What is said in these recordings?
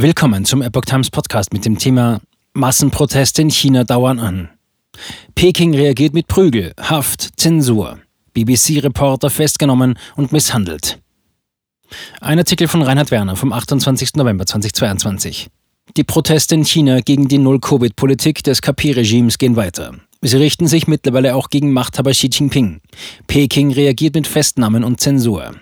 Willkommen zum Epoch Times Podcast mit dem Thema Massenproteste in China dauern an. Peking reagiert mit Prügel, Haft, Zensur. BBC-Reporter festgenommen und misshandelt. Ein Artikel von Reinhard Werner vom 28. November 2022. Die Proteste in China gegen die Null-Covid-Politik des KP-Regimes gehen weiter. Sie richten sich mittlerweile auch gegen Machthaber Xi Jinping. Peking reagiert mit Festnahmen und Zensur.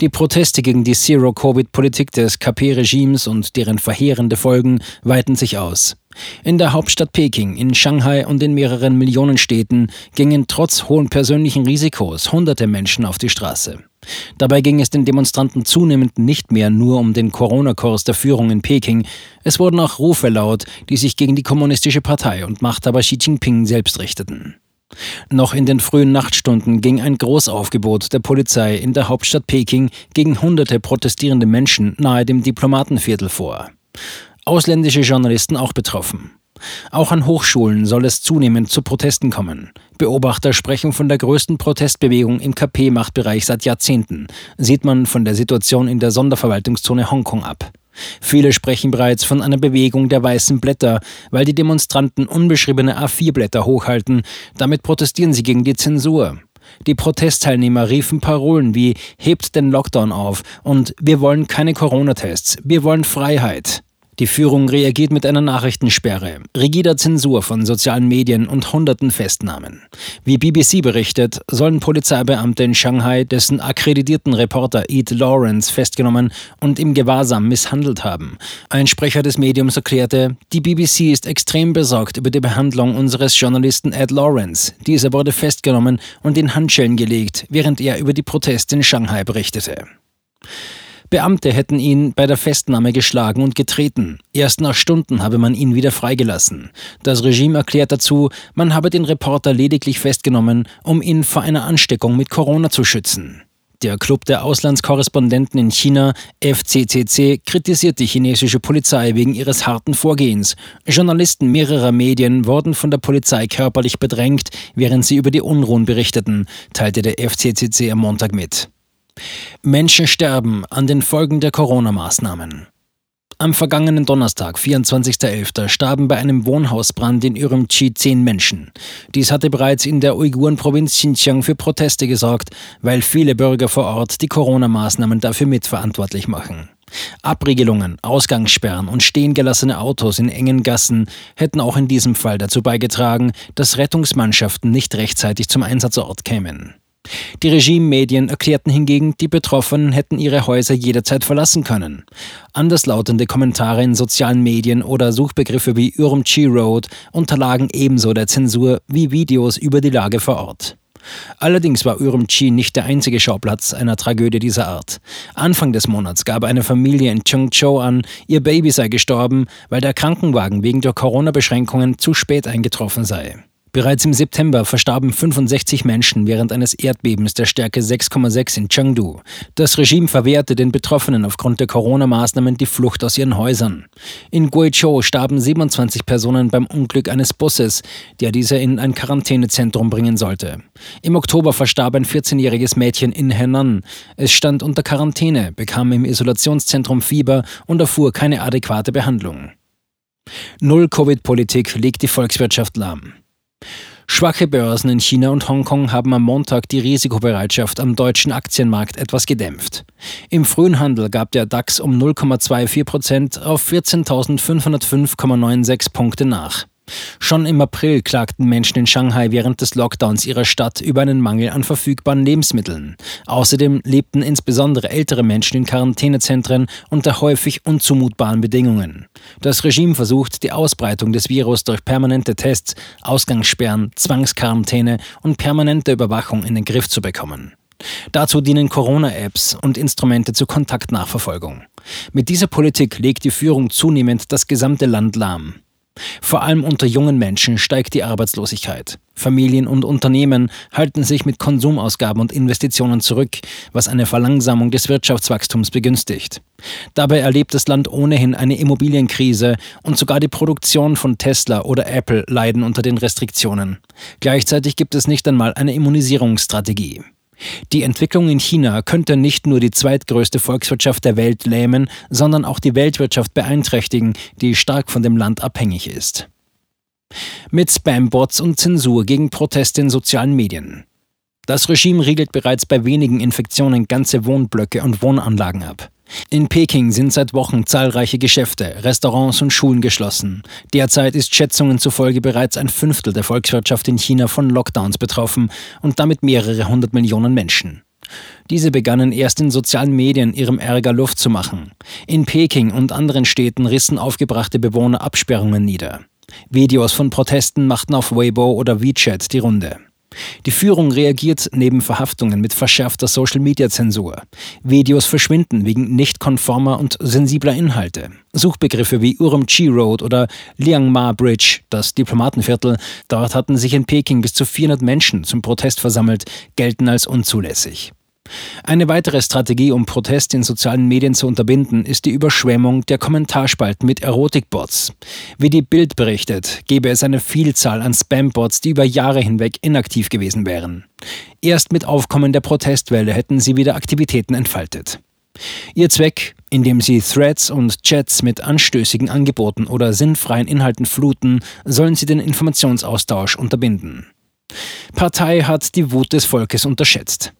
Die Proteste gegen die Zero-Covid-Politik des KP-Regimes und deren verheerende Folgen weiten sich aus. In der Hauptstadt Peking, in Shanghai und in mehreren Millionenstädten gingen trotz hohen persönlichen Risikos hunderte Menschen auf die Straße. Dabei ging es den Demonstranten zunehmend nicht mehr nur um den Corona-Kurs der Führung in Peking, es wurden auch Rufe laut, die sich gegen die kommunistische Partei und Machthaber Xi Jinping selbst richteten. Noch in den frühen Nachtstunden ging ein Großaufgebot der Polizei in der Hauptstadt Peking gegen hunderte protestierende Menschen nahe dem Diplomatenviertel vor. Ausländische Journalisten auch betroffen. Auch an Hochschulen soll es zunehmend zu Protesten kommen. Beobachter sprechen von der größten Protestbewegung im KP-Machtbereich seit Jahrzehnten, sieht man von der Situation in der Sonderverwaltungszone Hongkong ab. Viele sprechen bereits von einer Bewegung der weißen Blätter, weil die Demonstranten unbeschriebene A4-Blätter hochhalten. Damit protestieren sie gegen die Zensur. Die Protestteilnehmer riefen Parolen wie Hebt den Lockdown auf und Wir wollen keine Corona-Tests, wir wollen Freiheit. Die Führung reagiert mit einer Nachrichtensperre, rigider Zensur von sozialen Medien und hunderten Festnahmen. Wie BBC berichtet, sollen Polizeibeamte in Shanghai dessen akkreditierten Reporter Ed Lawrence festgenommen und im Gewahrsam misshandelt haben. Ein Sprecher des Mediums erklärte, die BBC ist extrem besorgt über die Behandlung unseres Journalisten Ed Lawrence. Dieser wurde festgenommen und in Handschellen gelegt, während er über die Proteste in Shanghai berichtete. Beamte hätten ihn bei der Festnahme geschlagen und getreten. Erst nach Stunden habe man ihn wieder freigelassen. Das Regime erklärt dazu, man habe den Reporter lediglich festgenommen, um ihn vor einer Ansteckung mit Corona zu schützen. Der Club der Auslandskorrespondenten in China, FCCC, kritisiert die chinesische Polizei wegen ihres harten Vorgehens. Journalisten mehrerer Medien wurden von der Polizei körperlich bedrängt, während sie über die Unruhen berichteten, teilte der FCCC am Montag mit. Menschen sterben an den Folgen der Corona-Maßnahmen. Am vergangenen Donnerstag, 24.11., starben bei einem Wohnhausbrand in Urumqi zehn Menschen. Dies hatte bereits in der Uiguren-Provinz Xinjiang für Proteste gesorgt, weil viele Bürger vor Ort die Corona-Maßnahmen dafür mitverantwortlich machen. Abriegelungen, Ausgangssperren und stehen gelassene Autos in engen Gassen hätten auch in diesem Fall dazu beigetragen, dass Rettungsmannschaften nicht rechtzeitig zum Einsatzort kämen. Die Regimemedien erklärten hingegen, die Betroffenen hätten ihre Häuser jederzeit verlassen können. Anderslautende Kommentare in sozialen Medien oder Suchbegriffe wie Urumqi Road unterlagen ebenso der Zensur wie Videos über die Lage vor Ort. Allerdings war Urumqi nicht der einzige Schauplatz einer Tragödie dieser Art. Anfang des Monats gab eine Familie in Chengzhou an, ihr Baby sei gestorben, weil der Krankenwagen wegen der Corona-Beschränkungen zu spät eingetroffen sei. Bereits im September verstarben 65 Menschen während eines Erdbebens der Stärke 6,6 in Chengdu. Das Regime verwehrte den Betroffenen aufgrund der Corona-Maßnahmen die Flucht aus ihren Häusern. In Guizhou starben 27 Personen beim Unglück eines Busses, der diese in ein Quarantänezentrum bringen sollte. Im Oktober verstarb ein 14-jähriges Mädchen in Henan. Es stand unter Quarantäne, bekam im Isolationszentrum Fieber und erfuhr keine adäquate Behandlung. Null-Covid-Politik legt die Volkswirtschaft lahm. Schwache Börsen in China und Hongkong haben am Montag die Risikobereitschaft am deutschen Aktienmarkt etwas gedämpft. Im frühen Handel gab der DAX um 0,24 Prozent auf 14.505,96 Punkte nach. Schon im April klagten Menschen in Shanghai während des Lockdowns ihrer Stadt über einen Mangel an verfügbaren Lebensmitteln. Außerdem lebten insbesondere ältere Menschen in Quarantänezentren unter häufig unzumutbaren Bedingungen. Das Regime versucht, die Ausbreitung des Virus durch permanente Tests, Ausgangssperren, Zwangsquarantäne und permanente Überwachung in den Griff zu bekommen. Dazu dienen Corona-Apps und Instrumente zur Kontaktnachverfolgung. Mit dieser Politik legt die Führung zunehmend das gesamte Land lahm. Vor allem unter jungen Menschen steigt die Arbeitslosigkeit. Familien und Unternehmen halten sich mit Konsumausgaben und Investitionen zurück, was eine Verlangsamung des Wirtschaftswachstums begünstigt. Dabei erlebt das Land ohnehin eine Immobilienkrise und sogar die Produktion von Tesla oder Apple leiden unter den Restriktionen. Gleichzeitig gibt es nicht einmal eine Immunisierungsstrategie. Die Entwicklung in China könnte nicht nur die zweitgrößte Volkswirtschaft der Welt lähmen, sondern auch die Weltwirtschaft beeinträchtigen, die stark von dem Land abhängig ist. Mit Spambots und Zensur gegen Proteste in sozialen Medien. Das Regime riegelt bereits bei wenigen Infektionen ganze Wohnblöcke und Wohnanlagen ab. In Peking sind seit Wochen zahlreiche Geschäfte, Restaurants und Schulen geschlossen. Derzeit ist Schätzungen zufolge bereits ein Fünftel der Volkswirtschaft in China von Lockdowns betroffen und damit mehrere hundert Millionen Menschen. Diese begannen erst in sozialen Medien ihrem Ärger Luft zu machen. In Peking und anderen Städten rissen aufgebrachte Bewohner Absperrungen nieder. Videos von Protesten machten auf Weibo oder WeChat die Runde. Die Führung reagiert neben Verhaftungen mit verschärfter Social-Media-Zensur. Videos verschwinden wegen nicht konformer und sensibler Inhalte. Suchbegriffe wie Urumqi Road oder Liangma Bridge, das Diplomatenviertel, dort hatten sich in Peking bis zu 400 Menschen zum Protest versammelt, gelten als unzulässig. Eine weitere Strategie, um Protest in sozialen Medien zu unterbinden, ist die Überschwemmung der Kommentarspalten mit Erotikbots. Wie die Bild berichtet, gäbe es eine Vielzahl an Spambots, die über Jahre hinweg inaktiv gewesen wären. Erst mit Aufkommen der Protestwelle hätten sie wieder Aktivitäten entfaltet. Ihr Zweck, indem sie Threads und Chats mit anstößigen Angeboten oder sinnfreien Inhalten fluten, sollen sie den Informationsaustausch unterbinden. Partei hat die Wut des Volkes unterschätzt.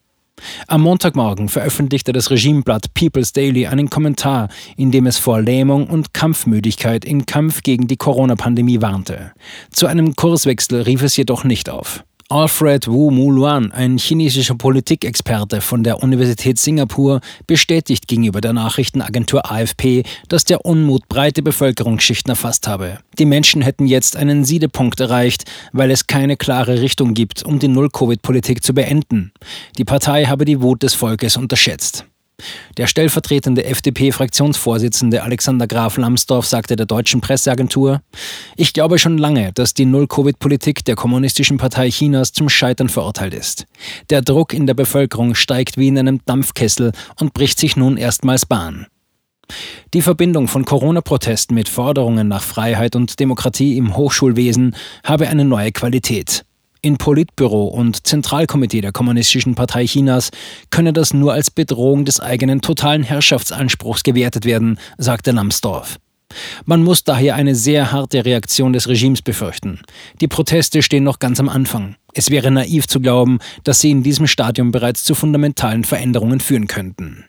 Am Montagmorgen veröffentlichte das Regimeblatt People's Daily einen Kommentar, in dem es vor Lähmung und Kampfmüdigkeit im Kampf gegen die Corona-Pandemie warnte. Zu einem Kurswechsel rief es jedoch nicht auf. Alfred Wu Muluan, ein chinesischer Politikexperte von der Universität Singapur, bestätigt gegenüber der Nachrichtenagentur AFP, dass der Unmut breite Bevölkerungsschichten erfasst habe. Die Menschen hätten jetzt einen Siedepunkt erreicht, weil es keine klare Richtung gibt, um die Null-Covid-Politik zu beenden. Die Partei habe die Wut des Volkes unterschätzt. Der stellvertretende FDP-Fraktionsvorsitzende Alexander Graf Lambsdorff sagte der deutschen Presseagentur, ich glaube schon lange, dass die Null-Covid-Politik der Kommunistischen Partei Chinas zum Scheitern verurteilt ist. Der Druck in der Bevölkerung steigt wie in einem Dampfkessel und bricht sich nun erstmals Bahn. Die Verbindung von Corona-Protesten mit Forderungen nach Freiheit und Demokratie im Hochschulwesen habe eine neue Qualität. In Politbüro und Zentralkomitee der Kommunistischen Partei Chinas könne das nur als Bedrohung des eigenen totalen Herrschaftsanspruchs gewertet werden, sagte Lambsdorff. Man muss daher eine sehr harte Reaktion des Regimes befürchten. Die Proteste stehen noch ganz am Anfang. Es wäre naiv zu glauben, dass sie in diesem Stadium bereits zu fundamentalen Veränderungen führen könnten.